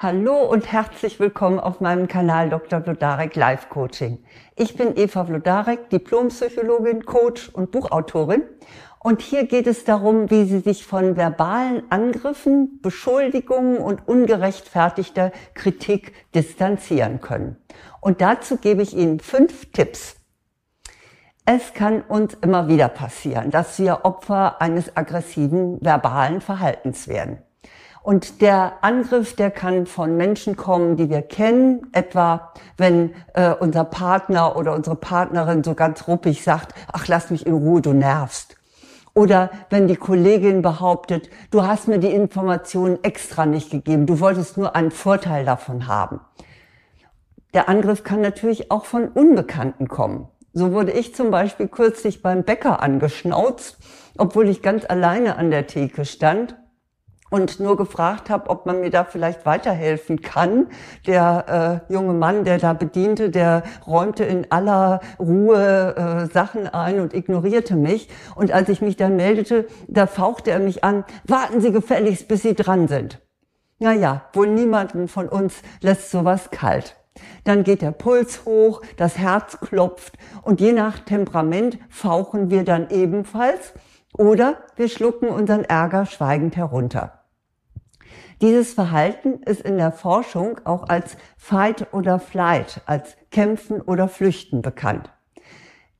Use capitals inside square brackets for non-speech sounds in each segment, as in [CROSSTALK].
Hallo und herzlich willkommen auf meinem Kanal Dr. Vlodarek Live Coaching. Ich bin Eva Vlodarek, Diplompsychologin, Coach und Buchautorin. Und hier geht es darum, wie Sie sich von verbalen Angriffen, Beschuldigungen und ungerechtfertigter Kritik distanzieren können. Und dazu gebe ich Ihnen fünf Tipps. Es kann uns immer wieder passieren, dass wir Opfer eines aggressiven verbalen Verhaltens werden. Und der Angriff, der kann von Menschen kommen, die wir kennen, etwa wenn äh, unser Partner oder unsere Partnerin so ganz ruppig sagt, ach lass mich in Ruhe, du nervst. Oder wenn die Kollegin behauptet, du hast mir die Informationen extra nicht gegeben, du wolltest nur einen Vorteil davon haben. Der Angriff kann natürlich auch von Unbekannten kommen. So wurde ich zum Beispiel kürzlich beim Bäcker angeschnauzt, obwohl ich ganz alleine an der Theke stand und nur gefragt habe, ob man mir da vielleicht weiterhelfen kann. Der äh, junge Mann, der da bediente, der räumte in aller Ruhe äh, Sachen ein und ignorierte mich. Und als ich mich dann meldete, da fauchte er mich an, warten Sie gefälligst, bis Sie dran sind. Naja, wohl niemanden von uns lässt sowas kalt. Dann geht der Puls hoch, das Herz klopft und je nach Temperament fauchen wir dann ebenfalls oder wir schlucken unseren Ärger schweigend herunter. Dieses Verhalten ist in der Forschung auch als Fight oder Flight, als Kämpfen oder Flüchten bekannt.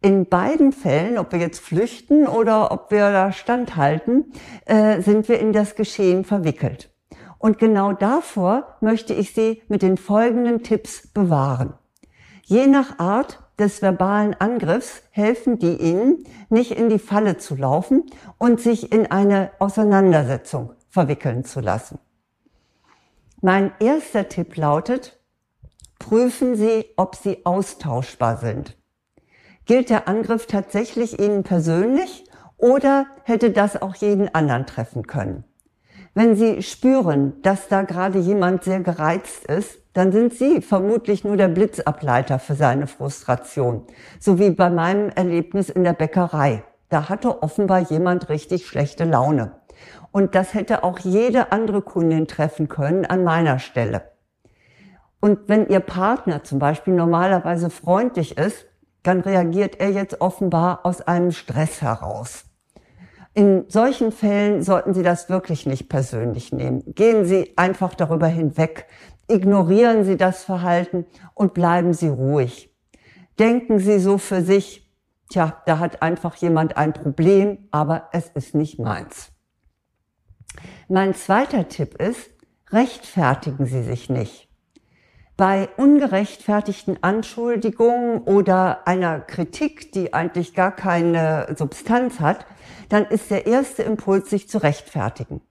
In beiden Fällen, ob wir jetzt flüchten oder ob wir da standhalten, äh, sind wir in das Geschehen verwickelt. Und genau davor möchte ich Sie mit den folgenden Tipps bewahren. Je nach Art des verbalen Angriffs helfen die Ihnen, nicht in die Falle zu laufen und sich in eine Auseinandersetzung verwickeln zu lassen. Mein erster Tipp lautet, prüfen Sie, ob Sie austauschbar sind. Gilt der Angriff tatsächlich Ihnen persönlich oder hätte das auch jeden anderen treffen können? Wenn Sie spüren, dass da gerade jemand sehr gereizt ist, dann sind Sie vermutlich nur der Blitzableiter für seine Frustration. So wie bei meinem Erlebnis in der Bäckerei. Da hatte offenbar jemand richtig schlechte Laune. Und das hätte auch jede andere Kundin treffen können an meiner Stelle. Und wenn Ihr Partner zum Beispiel normalerweise freundlich ist, dann reagiert er jetzt offenbar aus einem Stress heraus. In solchen Fällen sollten Sie das wirklich nicht persönlich nehmen. Gehen Sie einfach darüber hinweg, ignorieren Sie das Verhalten und bleiben Sie ruhig. Denken Sie so für sich, tja, da hat einfach jemand ein Problem, aber es ist nicht meins. Mein zweiter Tipp ist, rechtfertigen Sie sich nicht. Bei ungerechtfertigten Anschuldigungen oder einer Kritik, die eigentlich gar keine Substanz hat, dann ist der erste Impuls, sich zu rechtfertigen.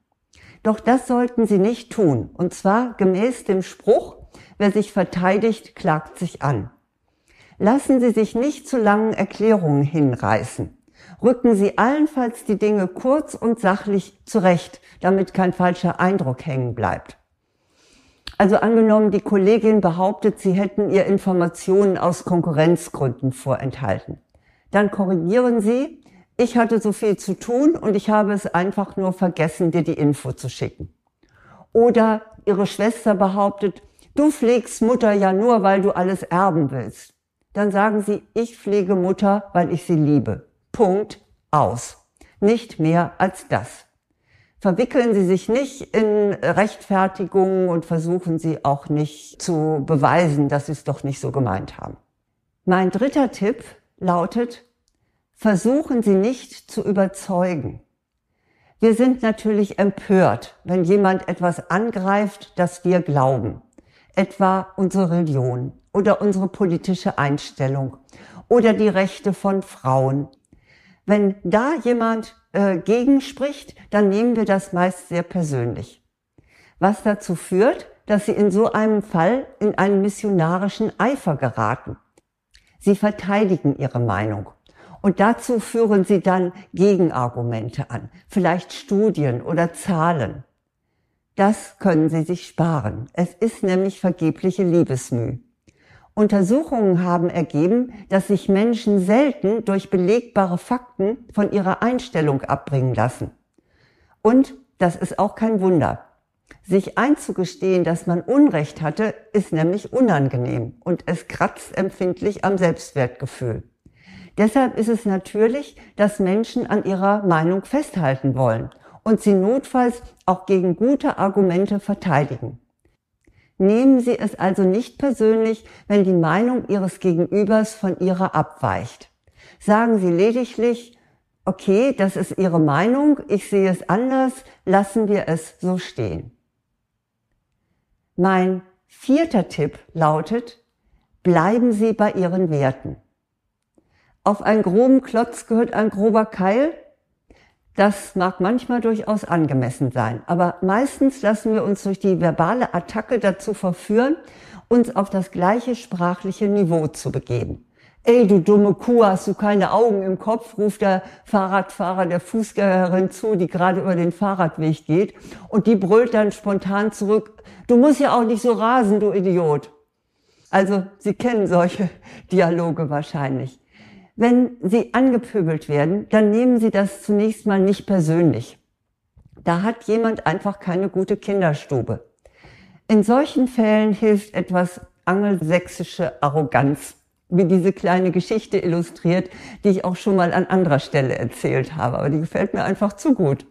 Doch das sollten Sie nicht tun, und zwar gemäß dem Spruch, wer sich verteidigt, klagt sich an. Lassen Sie sich nicht zu langen Erklärungen hinreißen rücken Sie allenfalls die Dinge kurz und sachlich zurecht, damit kein falscher Eindruck hängen bleibt. Also angenommen, die Kollegin behauptet, sie hätten ihr Informationen aus Konkurrenzgründen vorenthalten. Dann korrigieren Sie, ich hatte so viel zu tun und ich habe es einfach nur vergessen, dir die Info zu schicken. Oder Ihre Schwester behauptet, du pflegst Mutter ja nur, weil du alles erben willst. Dann sagen Sie, ich pflege Mutter, weil ich sie liebe. Punkt aus. Nicht mehr als das. Verwickeln Sie sich nicht in Rechtfertigungen und versuchen Sie auch nicht zu beweisen, dass Sie es doch nicht so gemeint haben. Mein dritter Tipp lautet, versuchen Sie nicht zu überzeugen. Wir sind natürlich empört, wenn jemand etwas angreift, das wir glauben. Etwa unsere Religion oder unsere politische Einstellung oder die Rechte von Frauen wenn da jemand äh, gegenspricht, dann nehmen wir das meist sehr persönlich. Was dazu führt, dass sie in so einem Fall in einen missionarischen Eifer geraten. Sie verteidigen ihre Meinung. Und dazu führen sie dann Gegenargumente an, vielleicht Studien oder Zahlen. Das können sie sich sparen. Es ist nämlich vergebliche Liebesmüh. Untersuchungen haben ergeben, dass sich Menschen selten durch belegbare Fakten von ihrer Einstellung abbringen lassen. Und das ist auch kein Wunder. Sich einzugestehen, dass man Unrecht hatte, ist nämlich unangenehm und es kratzt empfindlich am Selbstwertgefühl. Deshalb ist es natürlich, dass Menschen an ihrer Meinung festhalten wollen und sie notfalls auch gegen gute Argumente verteidigen. Nehmen Sie es also nicht persönlich, wenn die Meinung Ihres Gegenübers von Ihrer abweicht. Sagen Sie lediglich, okay, das ist Ihre Meinung, ich sehe es anders, lassen wir es so stehen. Mein vierter Tipp lautet, bleiben Sie bei Ihren Werten. Auf einen groben Klotz gehört ein grober Keil. Das mag manchmal durchaus angemessen sein, aber meistens lassen wir uns durch die verbale Attacke dazu verführen, uns auf das gleiche sprachliche Niveau zu begeben. Ey, du dumme Kuh, hast du keine Augen im Kopf, ruft der Fahrradfahrer der Fußgängerin zu, die gerade über den Fahrradweg geht. Und die brüllt dann spontan zurück, du musst ja auch nicht so rasen, du Idiot. Also, Sie kennen solche [LAUGHS] Dialoge wahrscheinlich. Wenn Sie angepöbelt werden, dann nehmen Sie das zunächst mal nicht persönlich. Da hat jemand einfach keine gute Kinderstube. In solchen Fällen hilft etwas angelsächsische Arroganz wie diese kleine Geschichte illustriert, die ich auch schon mal an anderer Stelle erzählt habe, aber die gefällt mir einfach zu gut.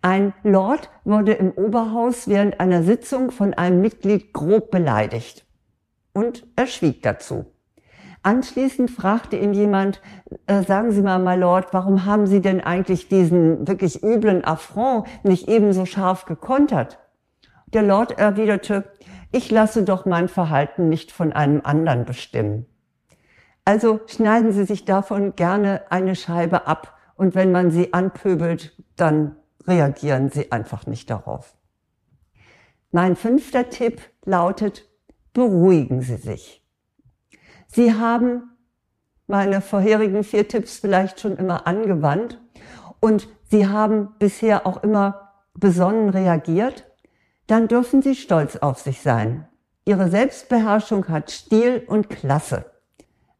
Ein Lord wurde im Oberhaus während einer Sitzung von einem Mitglied grob beleidigt und er schwieg dazu. Anschließend fragte ihn jemand, äh, sagen Sie mal, my Lord, warum haben Sie denn eigentlich diesen wirklich üblen Affront nicht ebenso scharf gekontert? Der Lord erwiderte, ich lasse doch mein Verhalten nicht von einem anderen bestimmen. Also schneiden Sie sich davon gerne eine Scheibe ab und wenn man Sie anpöbelt, dann reagieren Sie einfach nicht darauf. Mein fünfter Tipp lautet, beruhigen Sie sich. Sie haben meine vorherigen vier Tipps vielleicht schon immer angewandt und Sie haben bisher auch immer besonnen reagiert, dann dürfen Sie stolz auf sich sein. Ihre Selbstbeherrschung hat Stil und Klasse.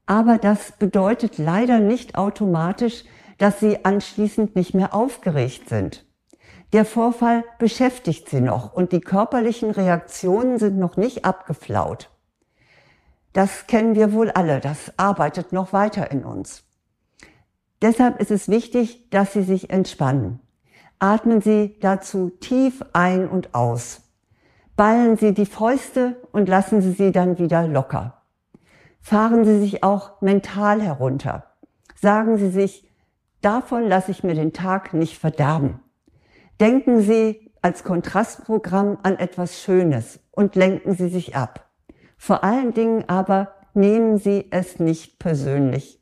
Aber das bedeutet leider nicht automatisch, dass sie anschließend nicht mehr aufgeregt sind. Der Vorfall beschäftigt sie noch und die körperlichen Reaktionen sind noch nicht abgeflaut. Das kennen wir wohl alle, das arbeitet noch weiter in uns. Deshalb ist es wichtig, dass Sie sich entspannen. Atmen Sie dazu tief ein und aus. Ballen Sie die Fäuste und lassen Sie sie dann wieder locker fahren Sie sich auch mental herunter. Sagen Sie sich, davon lasse ich mir den Tag nicht verderben. Denken Sie als Kontrastprogramm an etwas Schönes und lenken Sie sich ab. Vor allen Dingen aber nehmen Sie es nicht persönlich.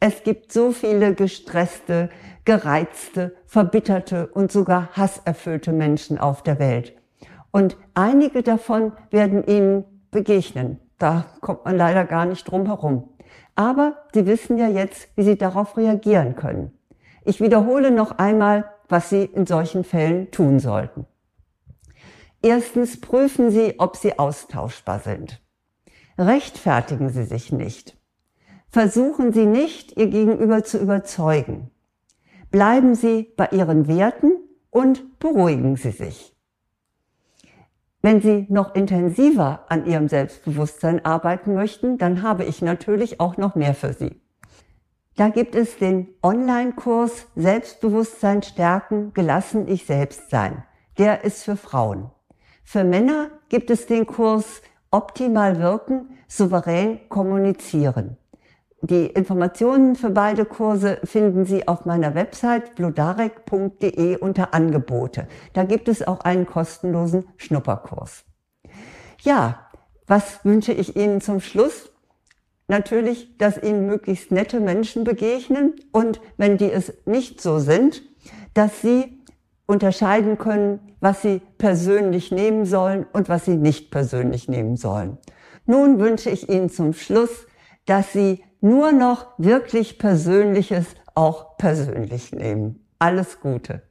Es gibt so viele gestresste, gereizte, verbitterte und sogar hasserfüllte Menschen auf der Welt. Und einige davon werden Ihnen begegnen. Da kommt man leider gar nicht drum herum. Aber Sie wissen ja jetzt, wie Sie darauf reagieren können. Ich wiederhole noch einmal, was Sie in solchen Fällen tun sollten. Erstens prüfen Sie, ob Sie austauschbar sind. Rechtfertigen Sie sich nicht. Versuchen Sie nicht, Ihr Gegenüber zu überzeugen. Bleiben Sie bei Ihren Werten und beruhigen Sie sich. Wenn Sie noch intensiver an Ihrem Selbstbewusstsein arbeiten möchten, dann habe ich natürlich auch noch mehr für Sie. Da gibt es den Online-Kurs Selbstbewusstsein stärken, gelassen ich selbst sein. Der ist für Frauen. Für Männer gibt es den Kurs Optimal wirken, souverän kommunizieren. Die Informationen für beide Kurse finden Sie auf meiner Website blodarek.de unter Angebote. Da gibt es auch einen kostenlosen Schnupperkurs. Ja, was wünsche ich Ihnen zum Schluss? Natürlich, dass Ihnen möglichst nette Menschen begegnen und wenn die es nicht so sind, dass Sie unterscheiden können, was Sie persönlich nehmen sollen und was Sie nicht persönlich nehmen sollen. Nun wünsche ich Ihnen zum Schluss, dass Sie nur noch wirklich Persönliches auch persönlich nehmen. Alles Gute.